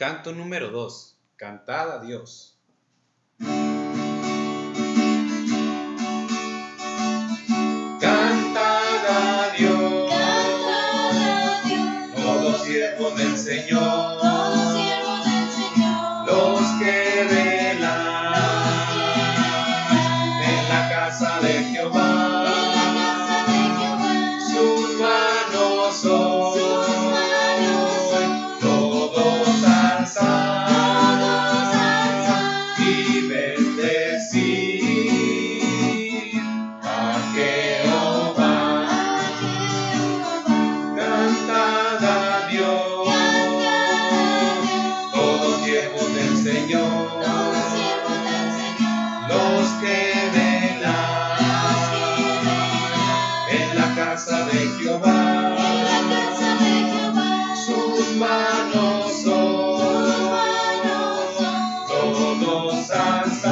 Canto número 2. Cantad a Dios. Cantad a Dios, Cantad a Dios, todos siervos del Señor, todos siervos del Señor, los que velan en la casa de Jehová. en la casa de Jehová, Sus manos son y bendecir a Jehová. Cantad a Dios, todos siervos del Señor, los que velan los que velan en la casa de Jehová. en la casa de Jehová, Sus manos todos hasta